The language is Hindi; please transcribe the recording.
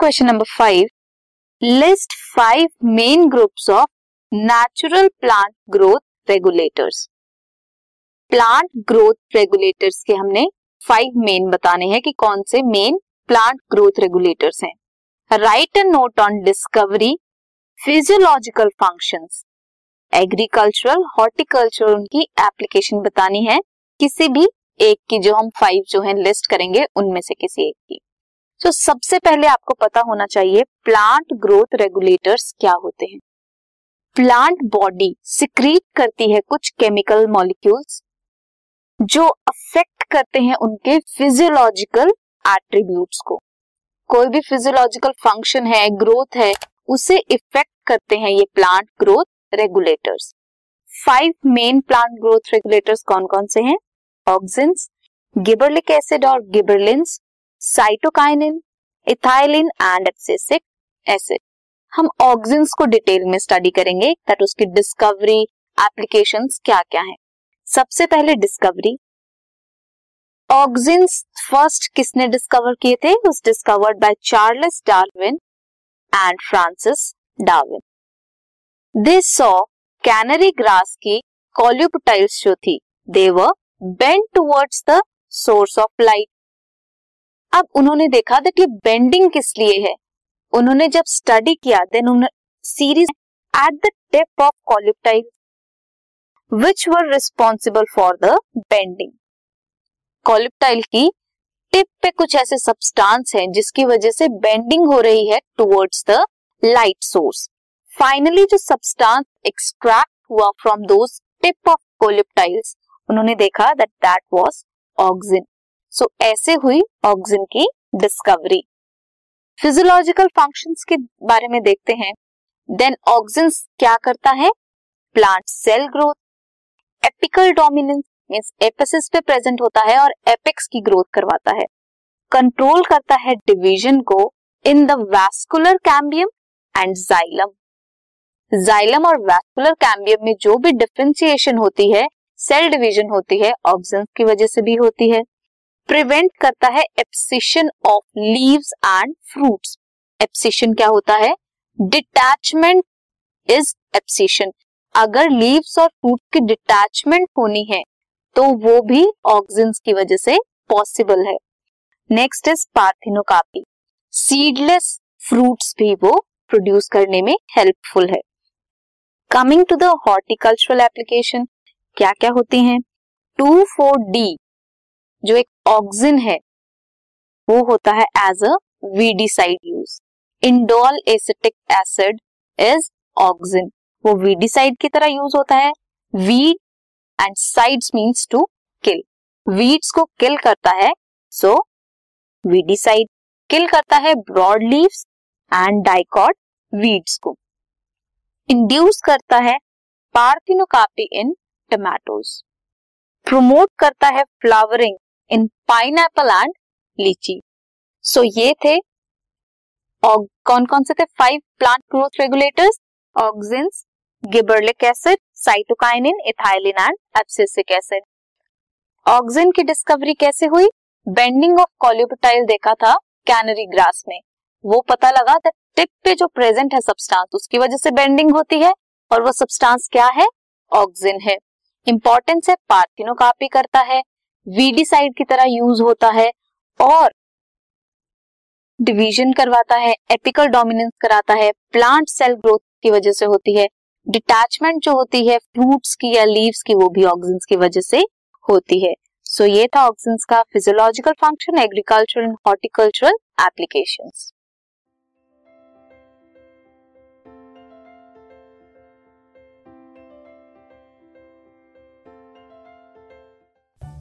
Question number five list five main groups of natural plant growth regulators plant growth regulators के हमने फाइव मेन बताने हैं कि कौन से मेन प्लांट ग्रोथ रेगुलेटर्स हैं। Write a note on discovery physiological functions agricultural horticulture उनकी एप्लीकेशन बतानी है। किसी भी एक की जो हम फाइव जो है लिस्ट करेंगे, उनमें से किसी एक की। तो सबसे पहले आपको पता होना चाहिए प्लांट ग्रोथ रेगुलेटर्स क्या होते हैं? प्लांट बॉडी सिक्रीट करती है कुछ केमिकल मॉलिक्यूल्स जो अफेक्ट करते हैं उनके फिजियोलॉजिकल एट्रीब्यूट्स को। कोई भी फिजियोलॉजिकल फ़ंक्शन है ग्रोथ है, उसे इफ़ेक्ट करते हैं ये plant growth regulators five main plant growth regulators कौन कौन से हैं? ऑक्सिन्स गिबरलिक एसिड और gibberellins cytokinin ethylene and abscisic acid हम ऑक्सिन्स को डिटेल में स्टडी करेंगे दैट उसकी डिस्कवरी एप्लीकेशन क्या क्या है। सबसे पहले डिस्कवरी ऑक्सिन्स फ़र्स्ट किसने डिस्कवर किए थे? उस discovered by Charles Darwin and Francis Darwin they saw canary grass की कॉल्यूपटाइल्स जो थी they were bend towards the source of light अब उन्होंने देखा दैट ये बेंडिंग किस लिए है। उन्होंने जब स्टडी किया देन उन्होंने series at the tip of coleoptile which were responsible for the bending coleoptile की टिप पे कुछ ऐसे सब्सटेंस हैं, जिसकी वजह से बेंडिंग हो रही है towards the light source finally जो सब्सटेंस एक्सट्रैक्ट हुआ from those tip of coleoptiles उन्होंने देखा that that was auxin so so, ऐसे हुई ऑक्सिन की डिस्कवरी फिजियोलॉजिकल फ़ंक्शंस के बारे में देखते हैं. देन ऑक्सिन क्या करता है? Plant cell growth apical dominance means apices पे प्रेजेंट होता है और एपिक्स की ग्रोथ करवाता है. कंट्रोल करता है डिवीज़न को in the vascular cambium and xylem xylem और वैस्कुलर कैम्बियम में जो भी डिफ्रेंसिएशन होती है सेल डिवीज़न होती है ऑक्सीजन की वजह से भी होती है. प्रिवेंट करता है abscission of leaves and fruits abscission क्या होता है? डिटैचमेंट इज़ एप्सिशन अगर लीव्स और फ्रूट की डिटैचमेंट होनी है तो वो भी ऑक्सीजन की वजह से पॉसिबल है। Next is parthenocarpy seedless fruits भी वो प्रोड्यूस करने में हेल्पफुल है। Coming to the horticultural application क्या क्या होती हैं? टू फोर डी जो एक ऑक्सिन है, वो होता है as a weedicide use indole acetic acid is auxin. वो वीडीसाइड की तरह यूज़ होता है। Weed and sides means to kill weeds को किल करता है सो वीडिसाइड किल करता है broad leaves and dicot weeds को. इंड्यूस करता है पार्थिनोकापी इन टमाटोज प्रमोट करता है flowering in pineapple and lychee so ये थे और कौन कौन से थे? Five plant growth regulators auxins gibberellic acid cytokinin ethylene and abscisic acid auxin की डिस्कवरी कैसे हुई? बेंडिंग ऑफ़ कॉल्यूपटाइल देखा था कैनरी ग्रास में वो पता लगा टिप पे जो प्रेजेंट है सब्सटेंस उसकी वजह से बेंडिंग होती है और वो सब्सटेंस क्या है? ऑक्सिन है। इंपॉर्टेंस है पार्थिनोकापी करता है। वीडीसाइड की तरह यूज़ होता है और डिवीज़न करवाता है एपिकल डोमिनेंस कराता है प्लांट सेल ग्रोथ की वजह से होती है डिटैचमेंट जो होती है फ्रूट्स की या लीव्स की वो भी ऑक्सीजन की वजह से होती है। सो so, ये था ऑक्सीजन का physiological function agriculture and horticultural applications